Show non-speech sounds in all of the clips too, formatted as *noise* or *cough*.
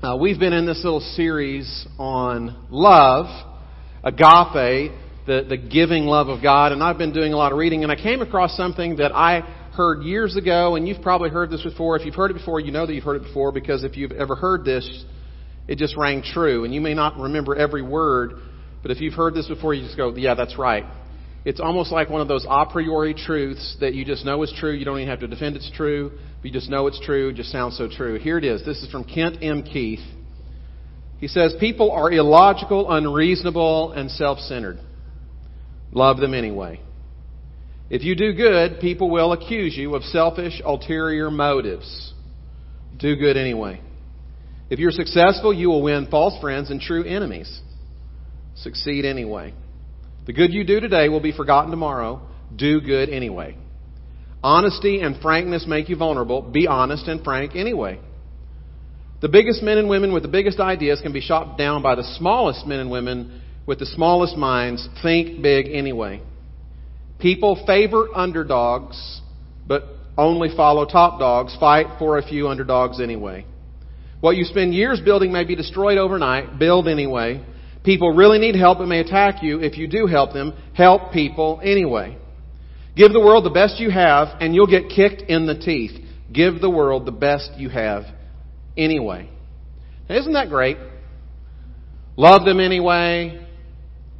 Uh, we've been in this little series on love, agape, the, the giving love of God, and I've been doing a lot of reading, and I came across something that I heard years ago, and you've probably heard this before. If you've heard it before, you know that you've heard it before, because if you've ever heard this, it just rang true. And you may not remember every word, but if you've heard this before, you just go, yeah, that's right. It's almost like one of those a priori truths that you just know is true. You don't even have to defend it's true. But you just know it's true. It just sounds so true. Here it is. This is from Kent M. Keith. He says, People are illogical, unreasonable, and self centered. Love them anyway. If you do good, people will accuse you of selfish, ulterior motives. Do good anyway. If you're successful, you will win false friends and true enemies. Succeed anyway. The good you do today will be forgotten tomorrow. Do good anyway. Honesty and frankness make you vulnerable. Be honest and frank anyway. The biggest men and women with the biggest ideas can be shot down by the smallest men and women with the smallest minds. Think big anyway. People favor underdogs, but only follow top dogs. Fight for a few underdogs anyway. What you spend years building may be destroyed overnight. Build anyway. People really need help and may attack you. If you do help them, help people anyway. Give the world the best you have and you'll get kicked in the teeth. Give the world the best you have anyway. Now, isn't that great? Love them anyway.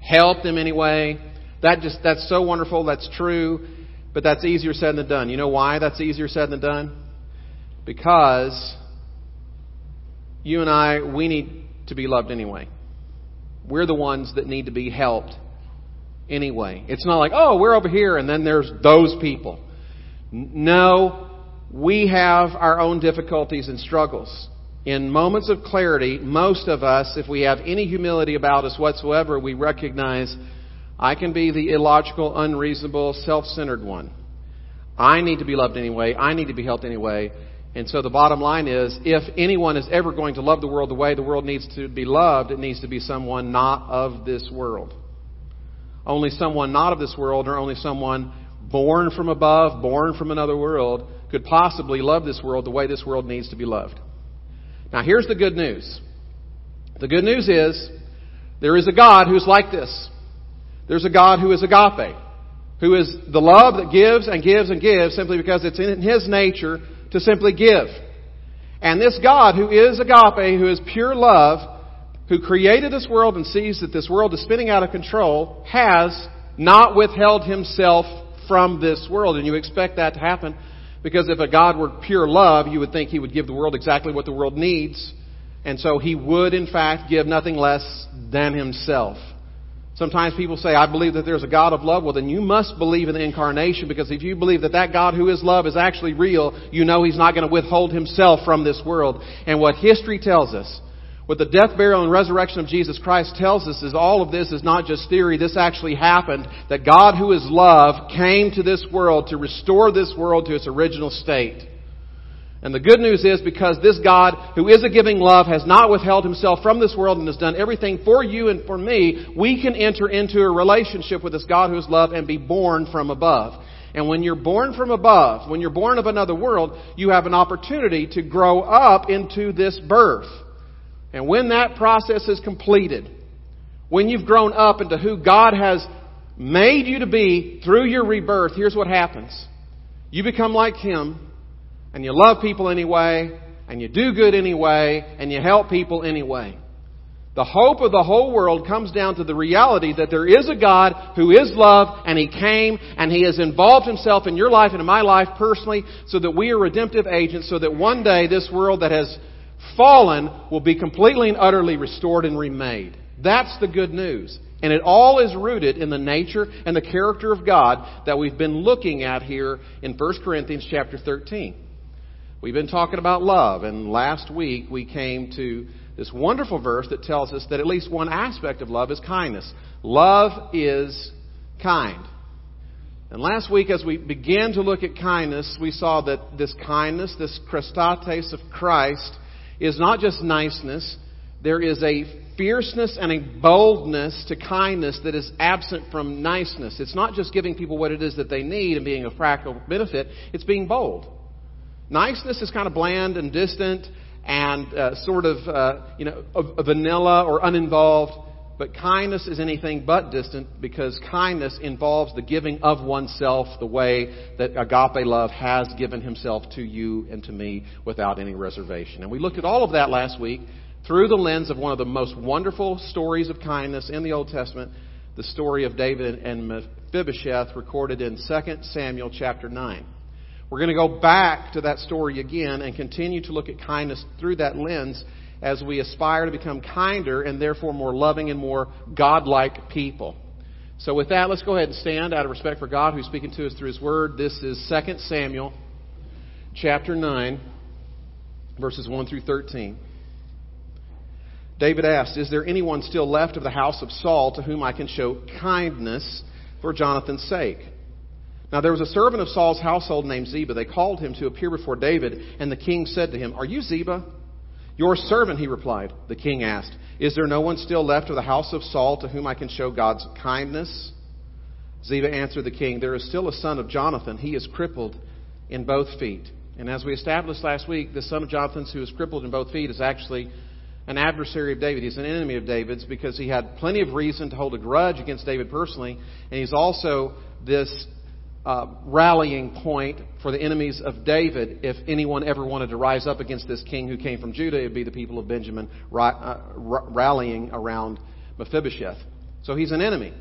Help them anyway. That just, that's so wonderful. That's true. But that's easier said than done. You know why that's easier said than done? Because you and I, we need to be loved anyway. We're the ones that need to be helped anyway. It's not like, oh, we're over here and then there's those people. No, we have our own difficulties and struggles. In moments of clarity, most of us, if we have any humility about us whatsoever, we recognize I can be the illogical, unreasonable, self centered one. I need to be loved anyway. I need to be helped anyway. And so the bottom line is, if anyone is ever going to love the world the way the world needs to be loved, it needs to be someone not of this world. Only someone not of this world, or only someone born from above, born from another world, could possibly love this world the way this world needs to be loved. Now, here's the good news. The good news is, there is a God who's like this. There's a God who is agape, who is the love that gives and gives and gives simply because it's in His nature to simply give. And this God who is agape, who is pure love, who created this world and sees that this world is spinning out of control, has not withheld himself from this world. And you expect that to happen because if a God were pure love, you would think he would give the world exactly what the world needs. And so he would, in fact, give nothing less than himself. Sometimes people say, I believe that there's a God of love. Well, then you must believe in the incarnation because if you believe that that God who is love is actually real, you know He's not going to withhold Himself from this world. And what history tells us, what the death, burial, and resurrection of Jesus Christ tells us is all of this is not just theory. This actually happened. That God who is love came to this world to restore this world to its original state. And the good news is because this God, who is a giving love, has not withheld himself from this world and has done everything for you and for me, we can enter into a relationship with this God who is love and be born from above. And when you're born from above, when you're born of another world, you have an opportunity to grow up into this birth. And when that process is completed, when you've grown up into who God has made you to be through your rebirth, here's what happens. You become like Him and you love people anyway, and you do good anyway, and you help people anyway. The hope of the whole world comes down to the reality that there is a God who is love, and He came, and He has involved Himself in your life and in my life personally, so that we are redemptive agents, so that one day this world that has fallen will be completely and utterly restored and remade. That's the good news. And it all is rooted in the nature and the character of God that we've been looking at here in 1 Corinthians chapter 13. We've been talking about love, and last week we came to this wonderful verse that tells us that at least one aspect of love is kindness. Love is kind. And last week, as we began to look at kindness, we saw that this kindness, this chrestotes of Christ, is not just niceness. There is a fierceness and a boldness to kindness that is absent from niceness. It's not just giving people what it is that they need and being of practical benefit, it's being bold. Niceness is kind of bland and distant and uh, sort of, uh, you know, a, a vanilla or uninvolved. But kindness is anything but distant because kindness involves the giving of oneself the way that agape love has given himself to you and to me without any reservation. And we looked at all of that last week through the lens of one of the most wonderful stories of kindness in the Old Testament, the story of David and Mephibosheth recorded in 2 Samuel chapter 9. We're going to go back to that story again and continue to look at kindness through that lens as we aspire to become kinder and therefore more loving and more godlike people. So with that, let's go ahead and stand out of respect for God who's speaking to us through His Word. This is 2 Samuel chapter 9, verses 1 through 13. David asked, Is there anyone still left of the house of Saul to whom I can show kindness for Jonathan's sake? Now there was a servant of Saul's household named Ziba. They called him to appear before David, and the king said to him, Are you Ziba? Your servant, he replied. The king asked, Is there no one still left of the house of Saul to whom I can show God's kindness? Ziba answered the king, There is still a son of Jonathan. He is crippled in both feet. And as we established last week, the son of Jonathan who is crippled in both feet is actually an adversary of David. He's an enemy of David's because he had plenty of reason to hold a grudge against David personally. And he's also this uh, rallying point for the enemies of David. If anyone ever wanted to rise up against this king who came from Judah, it would be the people of Benjamin uh, rallying around Mephibosheth. So he's an enemy.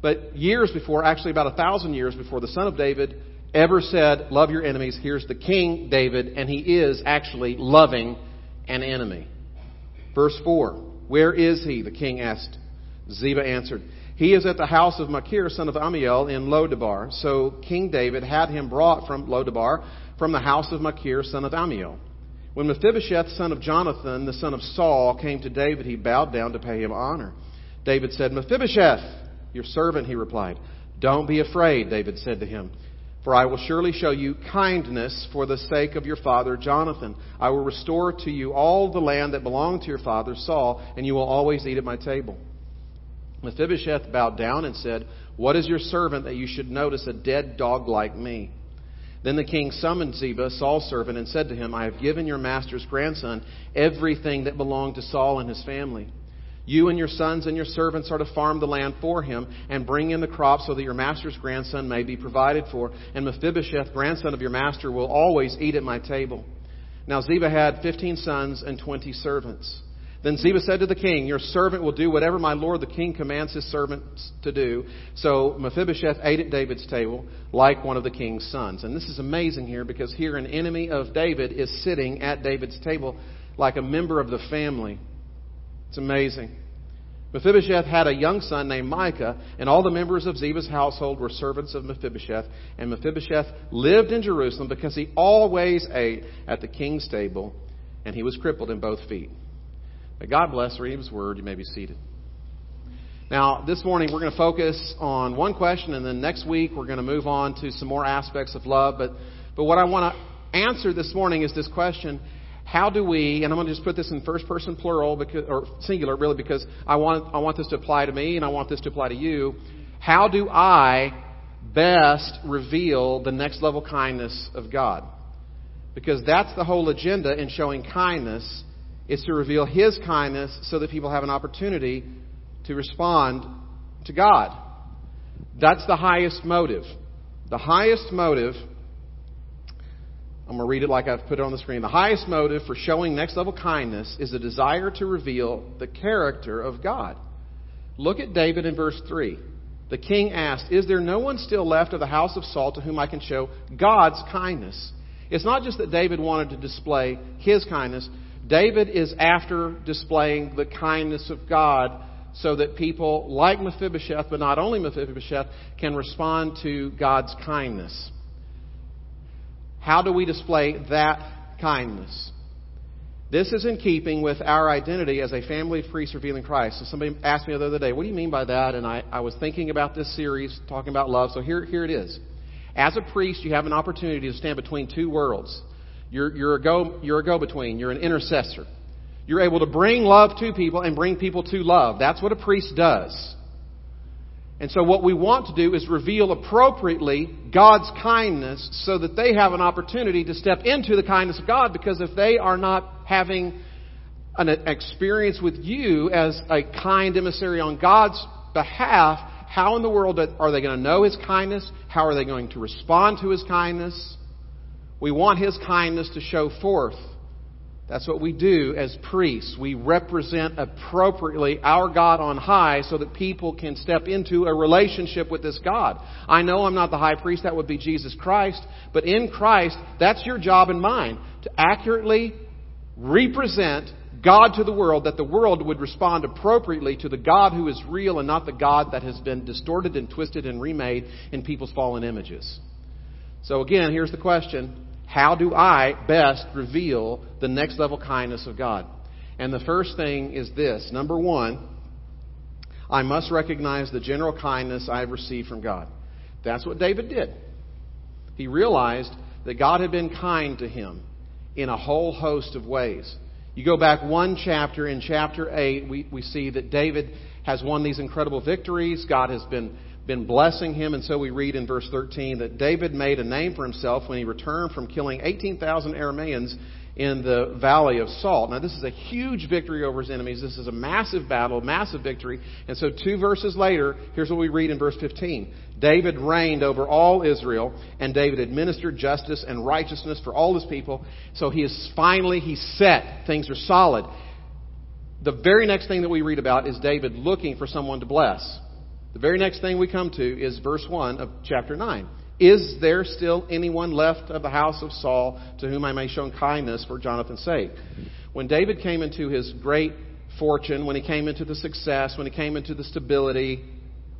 But years before, actually about a thousand years before the son of David ever said, Love your enemies, here's the king David, and he is actually loving an enemy. Verse 4 Where is he? The king asked. Ziba answered, he is at the house of Machir, son of Ammiel, in Lodabar. So King David had him brought from Lodabar, from the house of Machir, son of Ammiel. When Mephibosheth, son of Jonathan, the son of Saul, came to David, he bowed down to pay him honor. David said, Mephibosheth, your servant, he replied. Don't be afraid, David said to him, for I will surely show you kindness for the sake of your father Jonathan. I will restore to you all the land that belonged to your father Saul, and you will always eat at my table. Mephibosheth bowed down and said, What is your servant that you should notice a dead dog like me? Then the king summoned Ziba, Saul's servant, and said to him, I have given your master's grandson everything that belonged to Saul and his family. You and your sons and your servants are to farm the land for him and bring in the crops so that your master's grandson may be provided for. And Mephibosheth, grandson of your master, will always eat at my table. Now Ziba had fifteen sons and twenty servants. Then Ziba said to the king, Your servant will do whatever my lord the king commands his servants to do. So Mephibosheth ate at David's table like one of the king's sons. And this is amazing here because here an enemy of David is sitting at David's table like a member of the family. It's amazing. Mephibosheth had a young son named Micah, and all the members of Ziba's household were servants of Mephibosheth. And Mephibosheth lived in Jerusalem because he always ate at the king's table, and he was crippled in both feet. May God bless reading His Word. You may be seated. Now, this morning we're going to focus on one question, and then next week we're going to move on to some more aspects of love. But, but what I want to answer this morning is this question how do we, and I'm going to just put this in first person plural because, or singular really because I want, I want this to apply to me and I want this to apply to you. How do I best reveal the next level kindness of God? Because that's the whole agenda in showing kindness is to reveal His kindness so that people have an opportunity to respond to God. That's the highest motive. The highest motive, I'm going to read it like I've put it on the screen. The highest motive for showing next level kindness is a desire to reveal the character of God. Look at David in verse 3. The king asked, Is there no one still left of the house of Saul to whom I can show God's kindness? It's not just that David wanted to display his kindness, David is after displaying the kindness of God so that people like Mephibosheth, but not only Mephibosheth, can respond to God's kindness. How do we display that kindness? This is in keeping with our identity as a family of priests revealing Christ. So somebody asked me the other day, what do you mean by that? And I, I was thinking about this series, talking about love. So here, here it is. As a priest, you have an opportunity to stand between two worlds. You're, you're, a go, you're a go-between. You're an intercessor. You're able to bring love to people and bring people to love. That's what a priest does. And so what we want to do is reveal appropriately God's kindness so that they have an opportunity to step into the kindness of God because if they are not having an experience with you as a kind emissary on God's behalf, how in the world are they going to know His kindness? How are they going to respond to His kindness? We want His kindness to show forth. That's what we do as priests. We represent appropriately our God on high so that people can step into a relationship with this God. I know I'm not the high priest, that would be Jesus Christ, but in Christ, that's your job and mine to accurately represent God to the world, that the world would respond appropriately to the God who is real and not the God that has been distorted and twisted and remade in people's fallen images. So again, here's the question. How do I best reveal the next level kindness of God? And the first thing is this. Number one, I must recognize the general kindness I have received from God. That's what David did. He realized that God had been kind to him in a whole host of ways. You go back one chapter, in chapter 8, we, we see that David has won these incredible victories. God has been, been blessing him. And so we read in verse 13 that David made a name for himself when he returned from killing 18,000 Arameans in the valley of Salt. Now, this is a huge victory over his enemies. This is a massive battle, massive victory. And so, two verses later, here's what we read in verse 15 David reigned over all Israel, and David administered justice and righteousness for all his people. So, he is finally, he's set. Things are solid. The very next thing that we read about is David looking for someone to bless. The very next thing we come to is verse 1 of chapter 9. Is there still anyone left of the house of Saul to whom I may show kindness for Jonathan's sake? When David came into his great fortune, when he came into the success, when he came into the stability,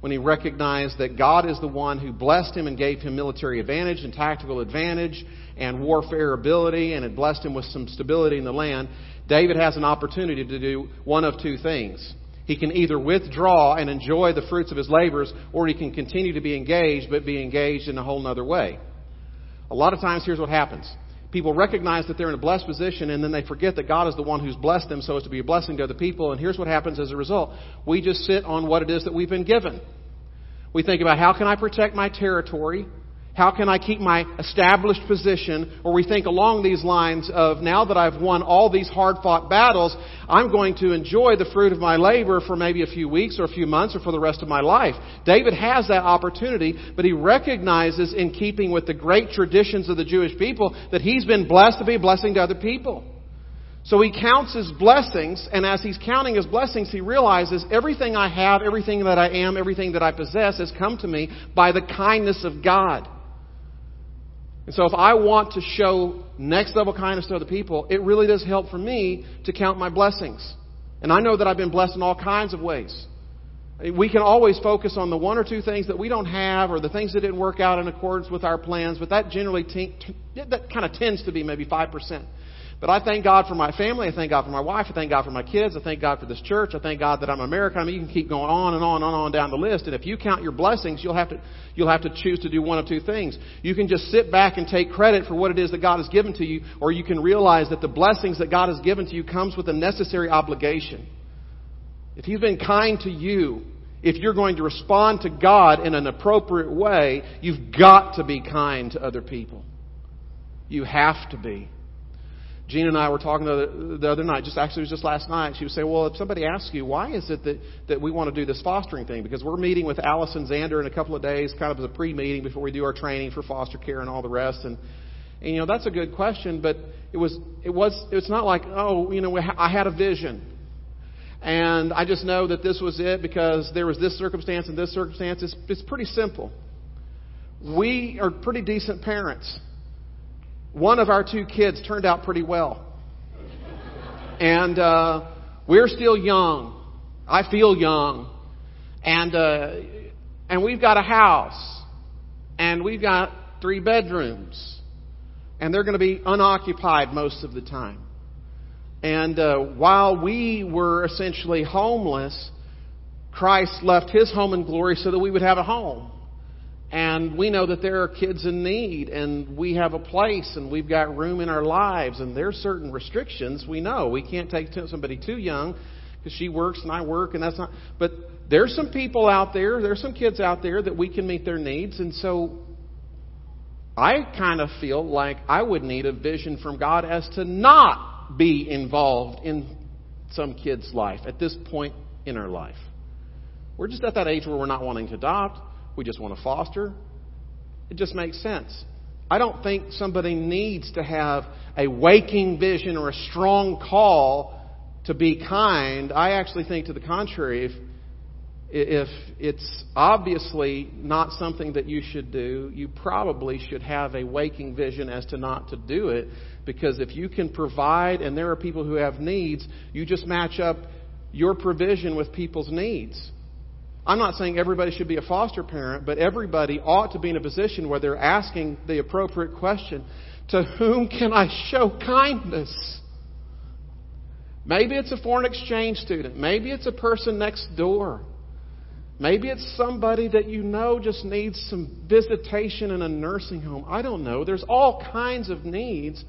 when he recognized that God is the one who blessed him and gave him military advantage and tactical advantage and warfare ability and had blessed him with some stability in the land, David has an opportunity to do one of two things. He can either withdraw and enjoy the fruits of his labors, or he can continue to be engaged, but be engaged in a whole other way. A lot of times, here's what happens. People recognize that they're in a blessed position, and then they forget that God is the one who's blessed them so as to be a blessing to other people. And here's what happens as a result. We just sit on what it is that we've been given. We think about how can I protect my territory? How can I keep my established position? Or we think along these lines of now that I've won all these hard fought battles, I'm going to enjoy the fruit of my labor for maybe a few weeks or a few months or for the rest of my life. David has that opportunity, but he recognizes in keeping with the great traditions of the Jewish people that he's been blessed to be a blessing to other people. So he counts his blessings, and as he's counting his blessings, he realizes everything I have, everything that I am, everything that I possess has come to me by the kindness of God. And so if I want to show next level kindness to other people, it really does help for me to count my blessings. And I know that I've been blessed in all kinds of ways. We can always focus on the one or two things that we don't have or the things that didn't work out in accordance with our plans, but that generally t- that kind of tends to be maybe 5%. But I thank God for my family. I thank God for my wife. I thank God for my kids. I thank God for this church. I thank God that I'm American. I mean, you can keep going on and on and on down the list. And if you count your blessings, you'll have to, you'll have to choose to do one of two things. You can just sit back and take credit for what it is that God has given to you, or you can realize that the blessings that God has given to you comes with a necessary obligation. If He's been kind to you, if you're going to respond to God in an appropriate way, you've got to be kind to other people. You have to be. Gina and I were talking the other, the other night, just actually it was just last night. She was saying, Well, if somebody asks you, why is it that, that we want to do this fostering thing? Because we're meeting with Allison Zander in a couple of days, kind of as a pre meeting before we do our training for foster care and all the rest. And, and you know, that's a good question, but it was, it was, it's not like, oh, you know, I had a vision. And I just know that this was it because there was this circumstance and this circumstance. It's, it's pretty simple. We are pretty decent parents one of our two kids turned out pretty well. And uh, we're still young. I feel young. And, uh, and we've got a house. And we've got three bedrooms. And they're going to be unoccupied most of the time. And uh, while we were essentially homeless, Christ left his home in glory so that we would have a home. And we know that there are kids in need, and we have a place, and we've got room in our lives, and there's certain restrictions we know. We can't take somebody too young because she works and I work, and that's not. But there's some people out there, there's some kids out there that we can meet their needs, and so I kind of feel like I would need a vision from God as to not be involved in some kid's life at this point in our life. We're just at that age where we're not wanting to adopt, we just want to foster. It just makes sense. I don't think somebody needs to have a waking vision or a strong call to be kind. I actually think to the contrary. If, if it's obviously not something that you should do, you probably should have a waking vision as to not to do it. Because if you can provide and there are people who have needs, you just match up your provision with people's needs. I'm not saying everybody should be a foster parent, but everybody ought to be in a position where they're asking the appropriate question To whom can I show kindness? Maybe it's a foreign exchange student. Maybe it's a person next door. Maybe it's somebody that you know just needs some visitation in a nursing home. I don't know. There's all kinds of needs.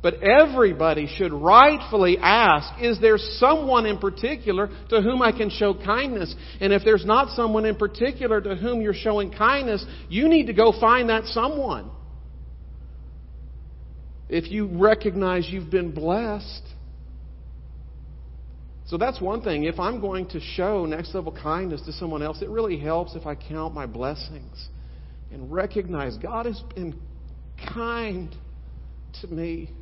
But everybody should rightfully ask, is there someone in particular to whom I can show kindness? And if there's not someone in particular to whom you're showing kindness, you need to go find that someone. If you recognize you've been blessed. So that's one thing. If I'm going to show next level kindness to someone else, it really helps if I count my blessings and recognize God has been kind to me.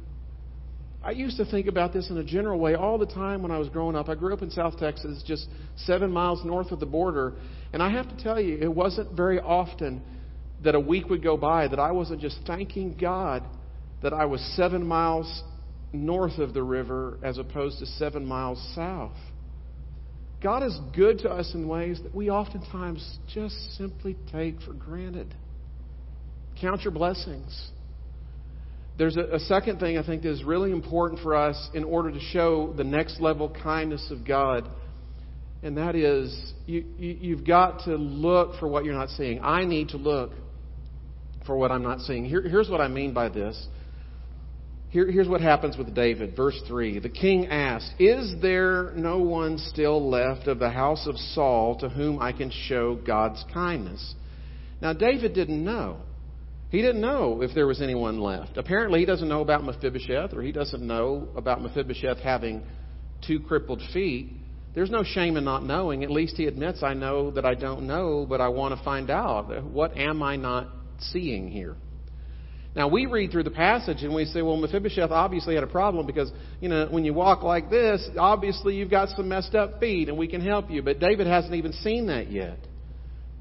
I used to think about this in a general way all the time when I was growing up. I grew up in South Texas, just seven miles north of the border. And I have to tell you, it wasn't very often that a week would go by that I wasn't just thanking God that I was seven miles north of the river as opposed to seven miles south. God is good to us in ways that we oftentimes just simply take for granted. Count your blessings. There's a, a, second thing I think that is really important for us in order to show the next level kindness of God, and that is you, you, you've got to look for what you're not seeing. I need to look for what I'm not seeing. Here, here's what I mean by this. Here, here's what happens with David. Verse 3 The king asked, Is there no one still left of the house of Saul to whom I can show God's kindness? Now, David didn't know. He didn't know if there was anyone left. Apparently, he doesn't know about Mephibosheth, or he doesn't know about Mephibosheth having two crippled feet. There's no shame in not knowing. At least he admits, I know that I don't know, but I want to find out. What am I not seeing here? Now, we read through the passage and we say, well, Mephibosheth obviously had a problem because, you know, when you walk like this, obviously you've got some messed up feet and we can help you. But David hasn't even seen that yet.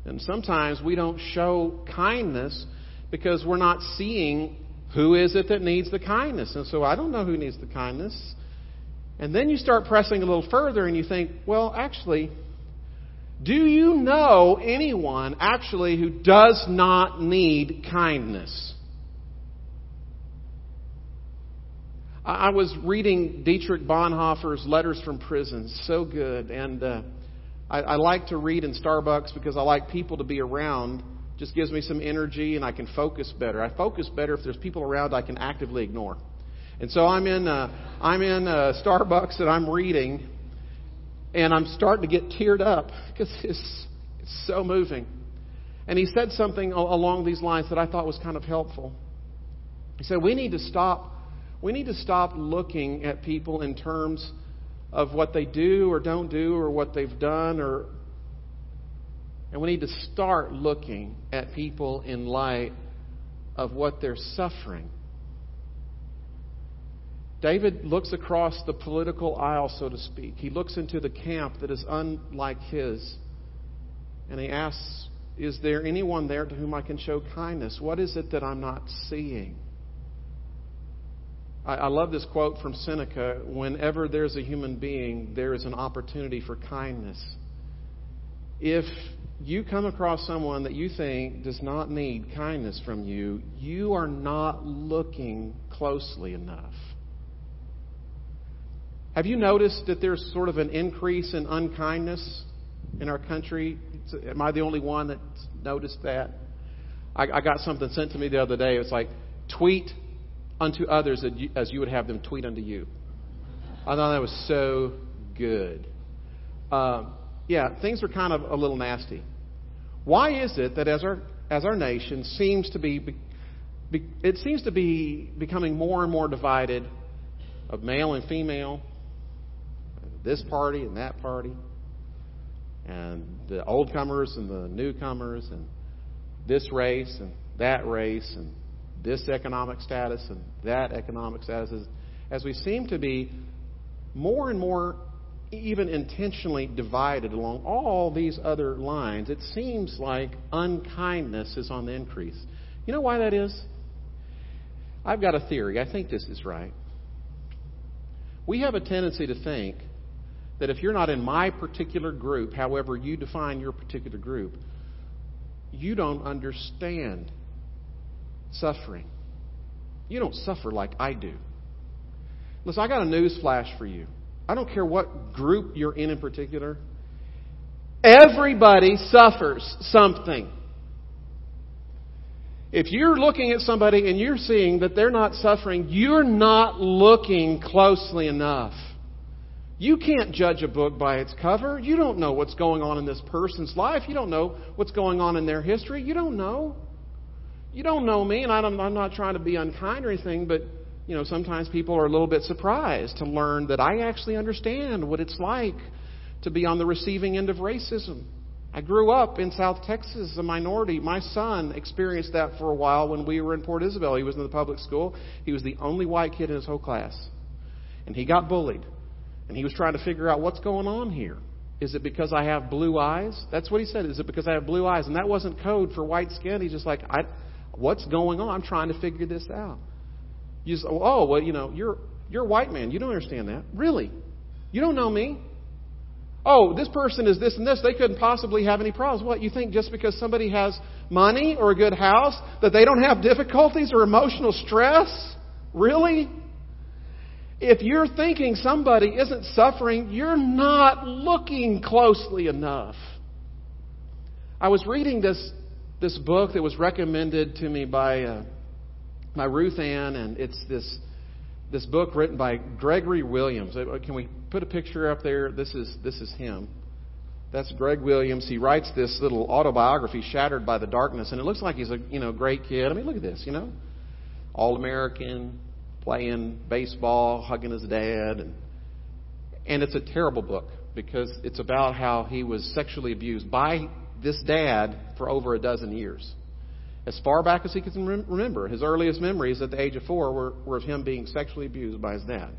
And sometimes we don't show kindness because we're not seeing who is it that needs the kindness. And so I don't know who needs the kindness. And then you start pressing a little further and you think, well, actually, do you know anyone actually who does not need kindness? I was reading Dietrich Bonhoeffer's Letters from Prison. So good. And uh, I, I like to read in Starbucks because I like people to be around just gives me some energy and I can focus better. I focus better if there's people around I can actively ignore. And so I'm in uh, I'm in uh, Starbucks and I'm reading, and I'm starting to get teared up *laughs* because it's it's so moving. And he said something along these lines that I thought was kind of helpful. He said we need to stop we need to stop looking at people in terms of what they do or don't do or what they've done or and we need to start looking at people in light of what they're suffering. David looks across the political aisle, so to speak. He looks into the camp that is unlike his. And he asks, Is there anyone there to whom I can show kindness? What is it that I'm not seeing? I, I love this quote from Seneca Whenever there's a human being, there is an opportunity for kindness. If you come across someone that you think does not need kindness from you, you are not looking closely enough. Have you noticed that there's sort of an increase in unkindness in our country? Am I the only one that's noticed that? I, I got something sent to me the other day. It's like, tweet unto others as you would have them tweet unto you. I thought that was so good. uh, yeah, things are kind of a little nasty. Why is it that as our as our nation seems to be, be it seems to be becoming more and more divided of male and female, this party and that party, and the old comers and the newcomers, and this race and that race, and this economic status and that economic status, as we seem to be more and more even intentionally divided along all these other lines, it seems like unkindness is on the increase. You know why that is? I've got a theory. I think this is right. We have a tendency to think that if you're not in my particular group, however you define your particular group, you don't understand suffering. You don't suffer like I do. Listen, I got a news flash for you. I don't care what group you're in in particular. Everybody suffers something. If you're looking at somebody and you're seeing that they're not suffering, you're not looking closely enough. You can't judge a book by its cover. You don't know what's going on in this person's life. You don't know what's going on in their history. You don't know. You don't know me, and I'm not trying to be unkind or anything, but you know, sometimes people are a little bit surprised to learn that I actually understand what it's like to be on the receiving end of racism. I grew up in South Texas, a minority. My son experienced that for a while when we were in Port Isabel. He was in the public school. He was the only white kid in his whole class. And he got bullied. And he was trying to figure out what's going on here. Is it because I have blue eyes? That's what he said. Is it because I have blue eyes? And that wasn't code for white skin. He's just like, I, what's going on? I'm trying to figure this out. You say, oh, well, you know, you're, you're a white man. You don't understand that. Really? You don't know me. Oh, this person is this and this. They couldn't possibly have any problems. What, you think just because somebody has money or a good house that they don't have difficulties or emotional stress? Really? If you're thinking somebody isn't suffering, you're not looking closely enough. I was reading this, this book that was recommended to me by uh, by Ruth Ann, and it's this this book written by Gregory Williams. Uh, can we put a picture up there? This is this is him. That's Greg Williams. He writes this little autobiography, "Shattered by the Darkness," and it looks like he's a you know great kid. I mean, look at this. You know, all American, playing baseball, hugging his dad, and and it's a terrible book because it's about how he was sexually abused by this dad for over a dozen years as far back as he can remember. His earliest memories at the age of four were, were of him being sexually abused by his dad.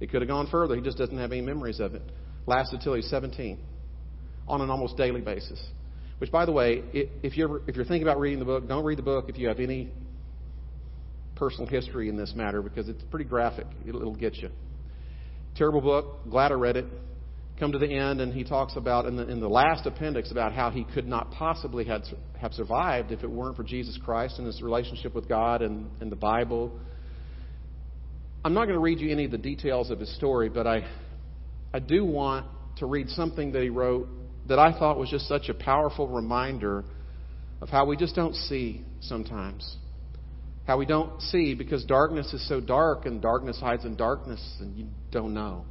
It could have gone further. He just doesn't have any memories of it. Lasted till he's 17 on an almost daily basis. Which, by the way, if you're, if you're thinking about reading the book, don't read the book if you have any personal history in this matter because it's pretty graphic. It'll, it'll get you. Terrible book. Glad I read it come to the end, and he talks about in the, in the last appendix about how he could not possibly have, have survived if it weren't for Jesus Christ and his relationship with God and, and the Bible. I'm not going to read you any of the details of his story, but I, I do want to read something that he wrote that I thought was just such a powerful reminder of how we just don't see sometimes. How we don't see because darkness is so dark and darkness hides in darkness and you don't know.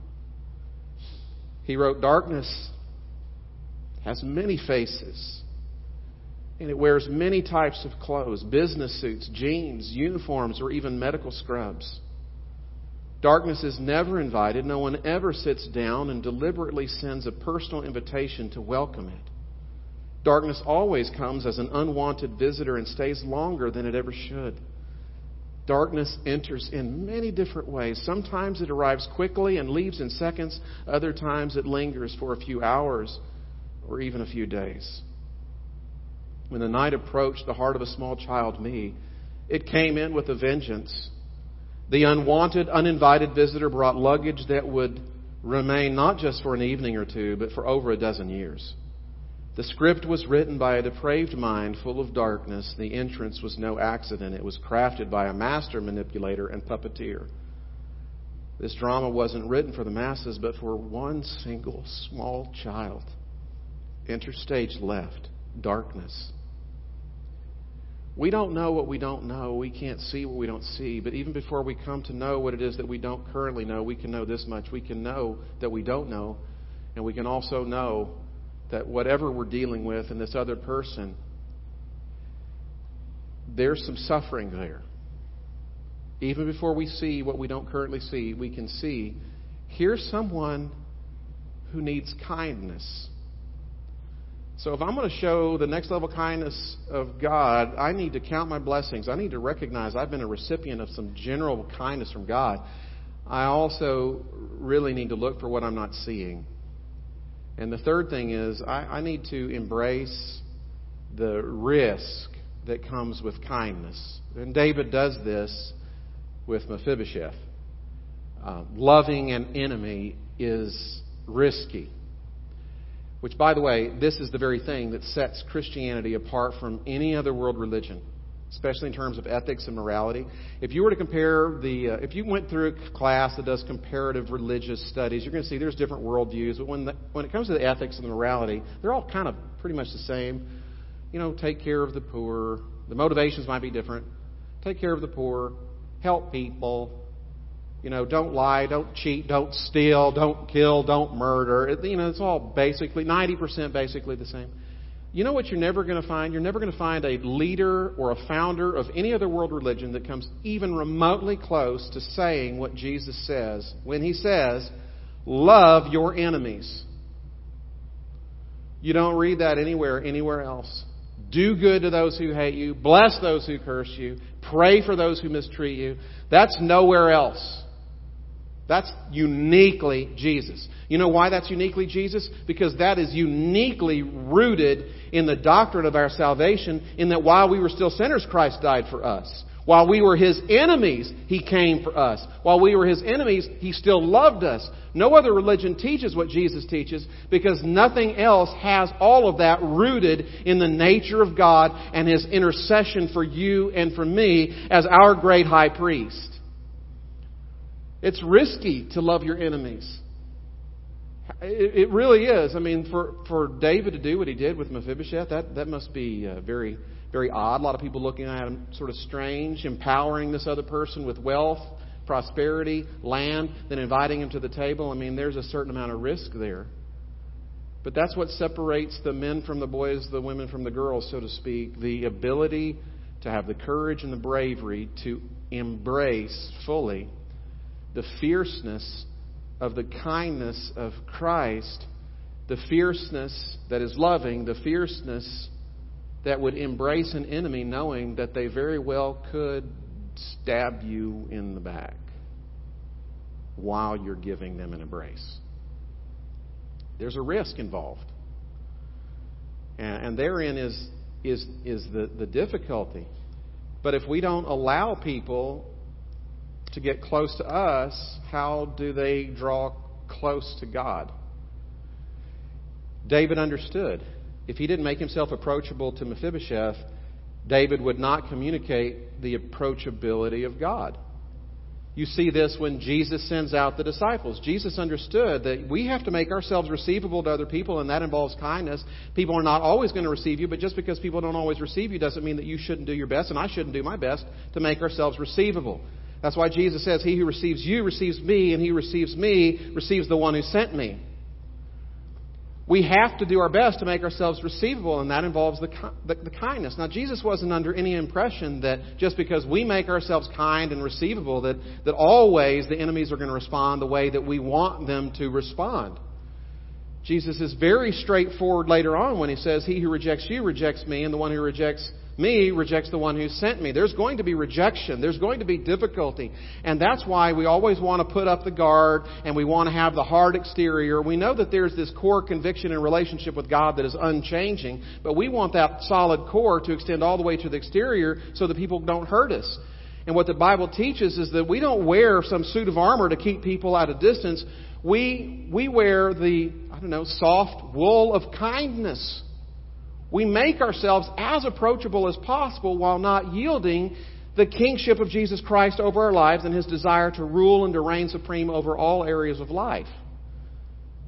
He wrote, Darkness has many faces, and it wears many types of clothes business suits, jeans, uniforms, or even medical scrubs. Darkness is never invited. No one ever sits down and deliberately sends a personal invitation to welcome it. Darkness always comes as an unwanted visitor and stays longer than it ever should. Darkness enters in many different ways. Sometimes it arrives quickly and leaves in seconds. Other times it lingers for a few hours or even a few days. When the night approached the heart of a small child, me, it came in with a vengeance. The unwanted, uninvited visitor brought luggage that would remain not just for an evening or two, but for over a dozen years. The script was written by a depraved mind full of darkness. The entrance was no accident. It was crafted by a master manipulator and puppeteer. This drama wasn't written for the masses, but for one single small child. Enter stage left darkness. We don't know what we don't know. We can't see what we don't see. But even before we come to know what it is that we don't currently know, we can know this much. We can know that we don't know And we can also know that whatever we're dealing with in this other person, there's some suffering there. Even before we see what we don't currently see, we can see here's someone who needs kindness. So if I'm going to show the next level kindness of God, I need to count my blessings. I need to recognize I've been a recipient of some general kindness from God. I also really need to look for what I'm not seeing. And the third thing is, I, I need to embrace the risk that comes with kindness. And David does this with Mephibosheth. Uh, loving an enemy is risky. Which, by the way, this is the very thing that sets Christianity apart from any other world religion especially in terms of ethics and morality. If you were to compare the, uh, if you went through a class that does comparative religious studies, you're going to see there's different worldviews. But when the, when it comes to the ethics and the morality, they're all kind of pretty much the same. You know, take care of the poor. The motivations might be different. Take care of the poor. Help people. You know, don't lie, don't cheat, don't steal, don't kill, don't murder. It, you know, it's all basically 90% basically the same. You know what you're never going to find? You're never going to find a leader or a founder of any other world religion that comes even remotely close to saying what Jesus says when he says, Love your enemies. You don't read that anywhere, anywhere else. Do good to those who hate you. Bless those who curse you. Pray for those who mistreat you. That's nowhere else. That's uniquely Jesus. You know why that's uniquely Jesus? Because that is uniquely rooted in the doctrine of our salvation, in that while we were still sinners, Christ died for us. While we were His enemies, He came for us. While we were His enemies, He still loved us. No other religion teaches what Jesus teaches because nothing else has all of that rooted in the nature of God and His intercession for you and for me as our great high priest. It's risky to love your enemies. It, really is. I mean, for, for David to do what he did with Mephibosheth, that, that must be uh, very, very odd. A lot of people looking at him sort of strange, empowering this other person with wealth, prosperity, land, then inviting him to the table. I mean, there's a certain amount of risk there. But that's what separates the men from the boys, the women from the girls, so to speak. The ability to have the courage and the bravery to embrace fully the fierceness of the kindness of Christ, the fierceness that is loving, the fierceness that would embrace an enemy knowing that they very well could stab you in the back while you're giving them an embrace. There's a risk involved. And, and therein is, is, is the, the difficulty. But if we don't allow people to get close to us, how do they draw close to God? David understood. If he didn't make himself approachable to Mephibosheth, David would not communicate the approachability of God. You see this when Jesus sends out the disciples. Jesus understood that we have to make ourselves receivable to other people, and that involves kindness. People are not always going to receive you, but just because people don't always receive you doesn't mean that you shouldn't do your best, and I shouldn't do my best to make ourselves receivable. That's why Jesus says, He who receives you receives me, and he who receives me receives the one who sent me. We have to do our best to make ourselves receivable, and that involves the, the, the, kindness. Now, Jesus wasn't under any impression that just because we make ourselves kind and receivable, that, that always the enemies are going to respond the way that we want them to respond. Jesus is very straightforward later on when he says, He who rejects you rejects me, and the one who rejects me rejects the one who sent me. There's going to be rejection. There's going to be difficulty. And that's why we always want to put up the guard and we want to have the hard exterior. We know that there's this core conviction and relationship with God that is unchanging, but we want that solid core to extend all the way to the exterior so that people don't hurt us. And what the Bible teaches is that we don't wear some suit of armor to keep people at a distance. We, we wear the, I don't know, soft wool of kindness we make ourselves as approachable as possible while not yielding the kingship of Jesus Christ over our lives and his desire to rule and to reign supreme over all areas of life.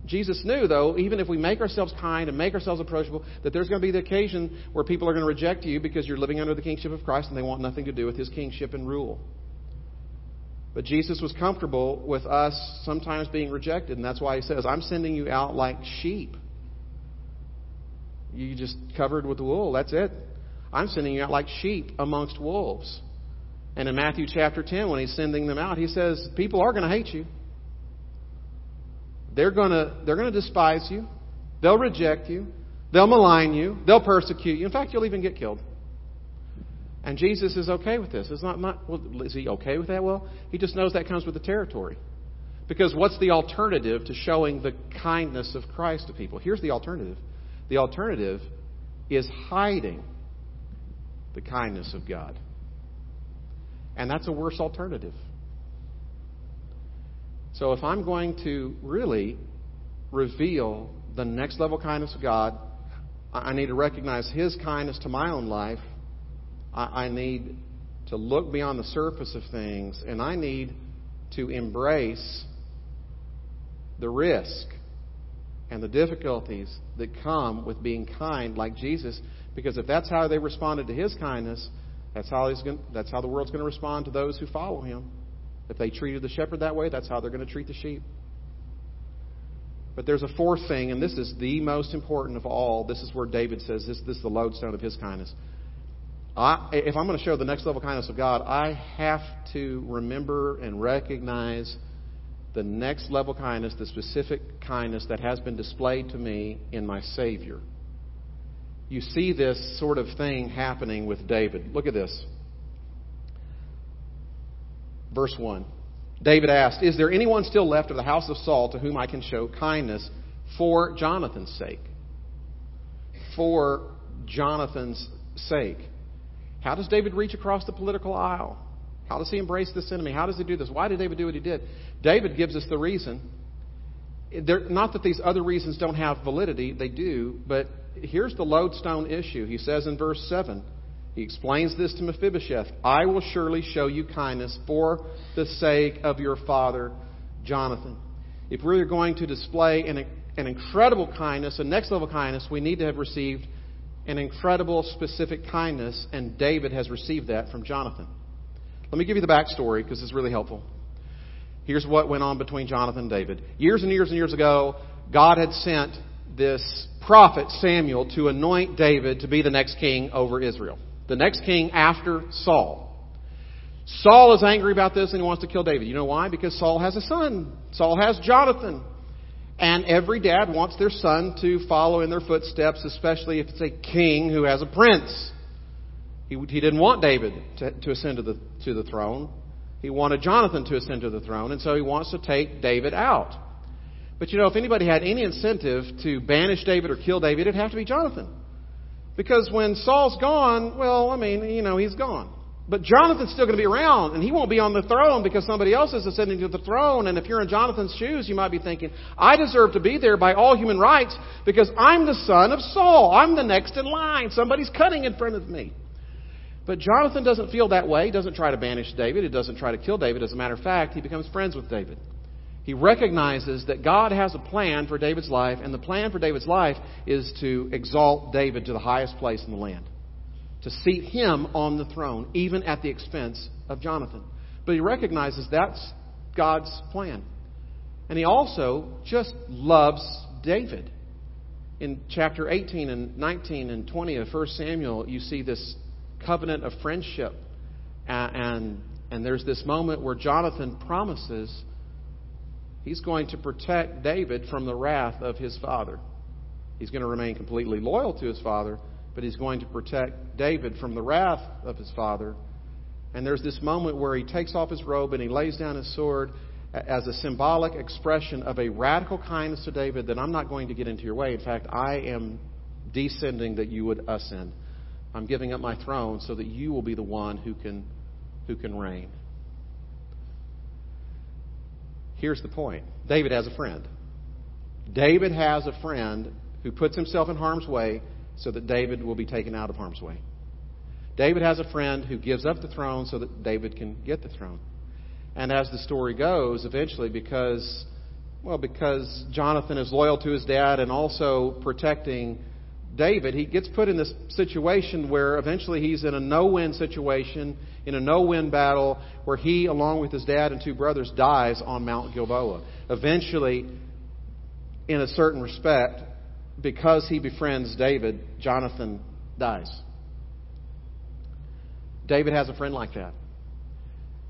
Jesus knew, though, even if we make ourselves kind and make ourselves approachable, that there's going to be the occasion where people are going to reject you because you're living under the kingship of Christ and they want nothing to do with his kingship and rule. But Jesus was comfortable with us sometimes being rejected, and that's why he says, I'm sending you out like sheep. You just covered with wool, that's it. I'm sending you out like sheep amongst wolves. And in Matthew chapter 10, when he's sending them out, he says, People are going to hate you. They're going to, they're going to despise you. They'll reject you. They'll malign you. They'll persecute you. In fact, you'll even get killed. And Jesus is okay with this. It's not, not well, is he okay with that? Well, he just knows that comes with the territory. Because what's the alternative to showing the kindness of Christ to people? Here's the alternative. The alternative is hiding the kindness of God. And that's a worse alternative. So if I'm going to really reveal the next level kindness of God, I need to recognize His kindness to my own life I, need to look beyond the surface of things, and I need to embrace the risk and the difficulties that come with being kind like Jesus. Because if that's how they responded to his kindness, that's how, he's going, that's how the world's going to respond to those who follow him. If they treated the shepherd that way, that's how they're going to treat the sheep. But there's a fourth thing, and this is the most important of all. This is where David says this, this is the lodestone of his kindness. I, if I'm going to show the next level kindness of God, I have to remember and recognize the next level kindness, the specific kindness that has been displayed to me in my Savior. You see this sort of thing happening with David. Look at this. Verse 1. David asked, Is there anyone still left of the house of Saul to whom I can show kindness for Jonathan's sake? For Jonathan's sake. How does David reach across the political aisle? How does he embrace this enemy? How does he do this? Why did David do what he did? David gives us the reason. They're, not that these other reasons don't have validity, they do, but here's the lodestone issue. He says in verse 7, he explains this to Mephibosheth I will surely show you kindness for the sake of your father Jonathan. If we're going to display an, an incredible kindness, a next level kindness, we need to have received an incredible specific kindness, and David has received that from Jonathan. Let me give you the backstory because it's really helpful. Here's what went on between Jonathan and David. Years and years and years ago, God had sent this prophet, Samuel, to anoint David to be the next king over Israel. The next king after Saul. Saul is angry about this and he wants to kill David. You know why? Because Saul has a son. Saul has Jonathan. And every dad wants their son to follow in their footsteps, especially if it's a king who has a prince. He, he didn't want David to, to ascend to the, to the throne. He wanted Jonathan to ascend to the throne, and so he wants to take David out. But you know, if anybody had any incentive to banish David or kill David, it'd have to be Jonathan. Because when Saul's gone, well, I mean, you know, he's gone. But Jonathan's still going to be around, and he won't be on the throne because somebody else is ascending to the throne. And if you're in Jonathan's shoes, you might be thinking, I deserve to be there by all human rights because I'm the son of Saul. I'm the next in line. Somebody's cutting in front of me. But Jonathan doesn't feel that way. He doesn't try to banish David. He doesn't try to kill David. As a matter of fact, he becomes friends with David. He recognizes that God has a plan for David's life, and the plan for David's life is to exalt David to the highest place in the land to seat him on the throne, even at the expense of Jonathan. But he recognizes that's God's plan. And he also just loves David. In chapter 18 and 19 and 20 of 1 Samuel, you see this covenant of friendship. And, and there's this moment where Jonathan promises he's going to protect David from the wrath of his father. He's going to remain completely loyal to his father, but he's going to protect David from the wrath of his father. And there's this moment where he takes off his robe and he lays down his sword as a symbolic expression of a radical kindness to David that I'm not going to get into your way. In fact, I am descending that you would ascend. I'm giving up my throne so that you will be the one who can, who can reign. Here's the point David has a friend. David has a friend who puts himself in harm's way so that David will be taken out of harm's way. David has a friend who gives up the throne so that David can get the throne. And as the story goes, eventually, because, well, because Jonathan is loyal to his dad and also protecting David, he gets put in this situation where eventually he's in a no win situation, in a no win battle, where he, along with his dad and two brothers, dies on Mount Gilboa. Eventually, in a certain respect, because he befriends David, Jonathan dies. David has a friend like that.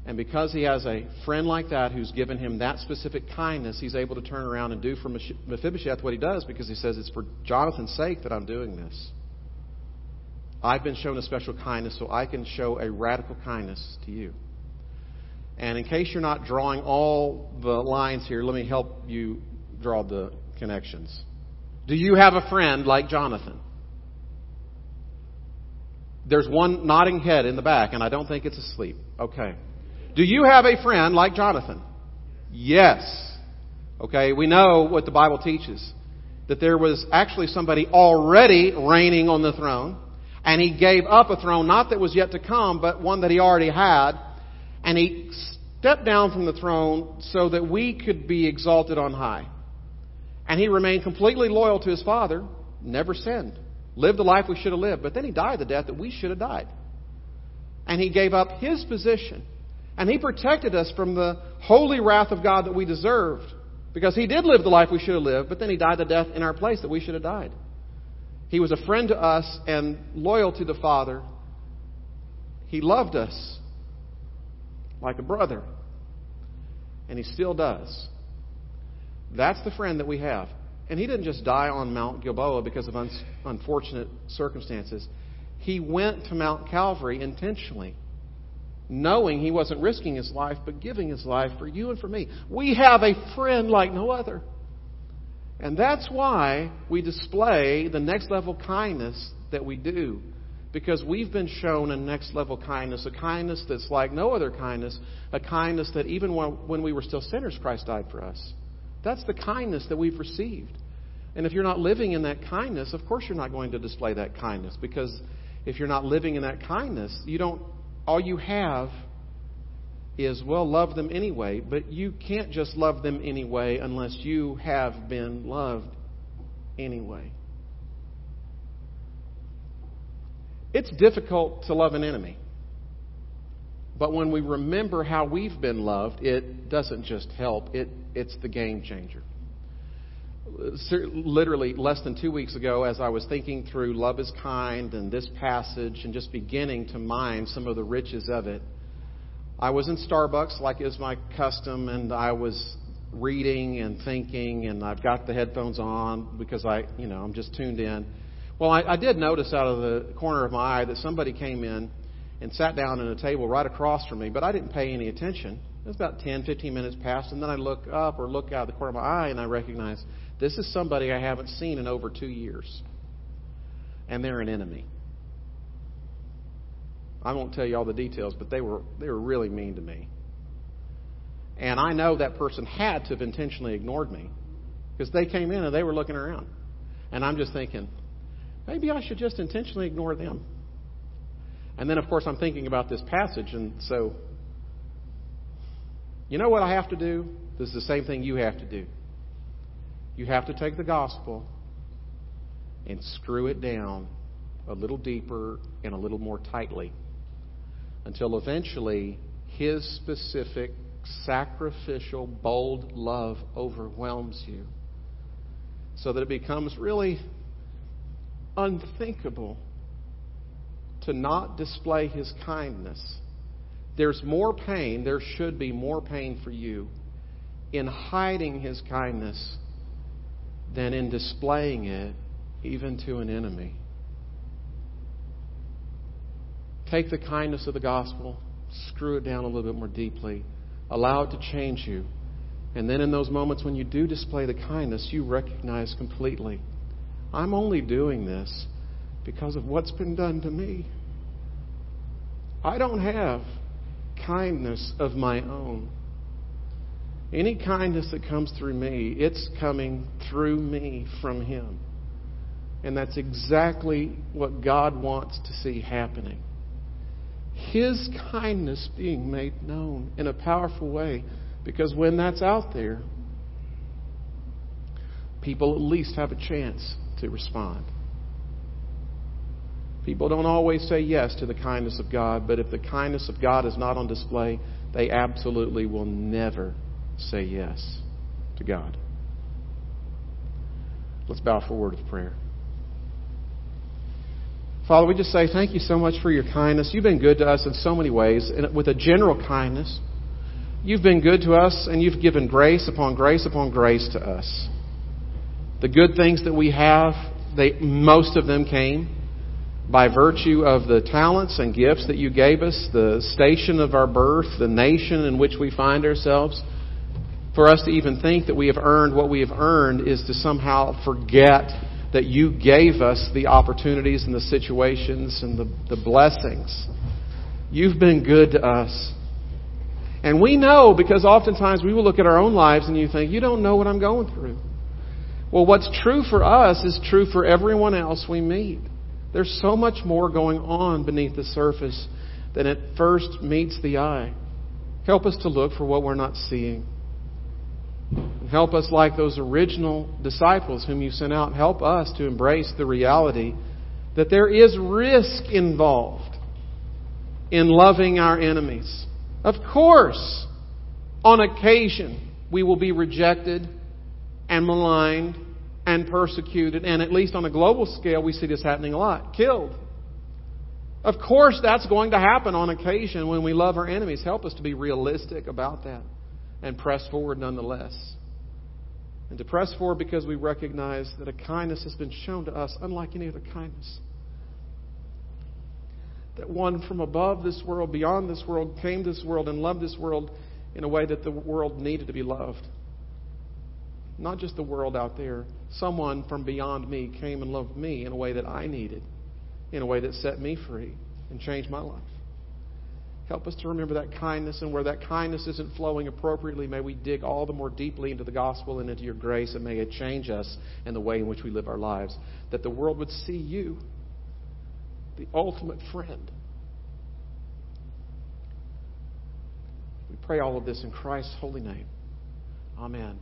And because he has a friend like that who's given him that specific kindness, he's able to turn around and do for Mephibosheth what he does because he says, It's for Jonathan's sake that I'm doing this. I've been shown a special kindness, so I can show a radical kindness to you. And in case you're not drawing all the lines here, let me help you draw the connections. Do you have a friend like Jonathan? There's one nodding head in the back, and I don't think it's asleep. Okay. Do you have a friend like Jonathan? Yes. Okay, we know what the Bible teaches. That there was actually somebody already reigning on the throne, and he gave up a throne, not that was yet to come, but one that he already had, and he stepped down from the throne so that we could be exalted on high. And he remained completely loyal to his father, never sinned, lived the life we should have lived, but then he died the death that we should have died. And he gave up his position and He protected us from the holy wrath of God that we deserved. Because He did live the life we should have lived, but then He died the death in our place that we should have died. He was a friend to us and loyal to the Father. He loved us like a brother. And He still does. That's the friend that we have. And He didn't just die on Mount Gilboa because of un- unfortunate circumstances. He went to Mount Calvary intentionally knowing he wasn't risking his life, but giving his life for you and for me. We have a friend like no other. And that's why we display the next level kindness that we do. Because we've been shown a next level kindness, a kindness that's like no other kindness, a kindness that even when we were still sinners, Christ died for us. That's the kindness that we've received. And if you're not living in that kindness, of course you're not going to display that kindness. Because if you're not living in that kindness, you don't all you have is, well, love them anyway, but you can't just love them anyway unless you have been loved anyway. It's difficult to love an enemy. But when we remember how we've been loved, it doesn't just help, it, it's the game changer literally less than two weeks ago, as I was thinking through Love is Kind and this passage and just beginning to mine some of the riches of it, I was in Starbucks, like is my custom, and I was reading and thinking, and I've got the headphones on because I, you know, I'm just tuned in. Well, I, I did notice out of the corner of my eye that somebody came in and sat down at a table right across from me, but I didn't pay any attention. It was about 10, 15 minutes past, and then I look up or look out of the corner of my eye and I recognize this is somebody I haven't seen in over two years. And they're an enemy. I won't tell you all the details, but they were, they were really mean to me. And I know that person had to have intentionally ignored me because they came in and they were looking around. And I'm just thinking, maybe I should just intentionally ignore them. And then, of course, I'm thinking about this passage, and so, you know what I have to do? This is the same thing you have to do. You have to take the gospel and screw it down a little deeper and a little more tightly until eventually his specific sacrificial, bold love overwhelms you so that it becomes really unthinkable to not display his kindness. There's more pain, there should be more pain for you in hiding his kindness than in displaying it even to an enemy. Take the kindness of the gospel, screw it down a little bit more deeply, allow it to change you. And then in those moments when you do display the kindness, you recognize completely I'm only doing this because of what's been done to me. I don't have kindness of my own. Any kindness that comes through me, it's coming through me from Him. And that's exactly what God wants to see happening. His kindness being made known in a powerful way. Because when that's out there, people at least have a chance to respond. People don't always say yes to the kindness of God, but if the kindness of God is not on display, they absolutely will never say yes to God. Let's bow forward with prayer. Father, we just say thank you so much for your kindness. You've been good to us in so many ways, and with a general kindness. You've been good to us, and you've given grace upon grace upon grace to us. The good things that we have, they, most of them came by virtue of the talents and gifts that you gave us, the station of our birth, the nation in which we find ourselves. For us to even think that we have earned what we have earned is to somehow forget that you gave us the opportunities and the situations and the, the blessings. You've been good to us. And we know because oftentimes we will look at our own lives and you think, you don't know what I'm going through. Well, what's true for us is true for everyone else we meet. There's so much more going on beneath the surface than at first meets the eye. Help us to look for what we're not seeing. Help us, like those original disciples whom you sent out, help us to embrace the reality that there is risk involved in loving our enemies. Of course, on occasion, we will be rejected and maligned and persecuted, and at least on a global scale, we see this happening a lot killed. Of course, that's going to happen on occasion when we love our enemies. Help us to be realistic about that and press forward nonetheless. And to press forward because we recognize that a kindness has been shown to us unlike any other kindness. That one from above this world, beyond this world, came to this world and loved this world in a way that the world needed to be loved. Not just the world out there. Someone from beyond me came and loved me in a way that I needed, in a way that set me free and changed my life. Help us to remember that kindness, and where that kindness isn't flowing appropriately, may we dig all the more deeply into the gospel and into your grace, and may it change us and the way in which we live our lives. That the world would see you, the ultimate friend. We pray all of this in Christ's holy name. Amen.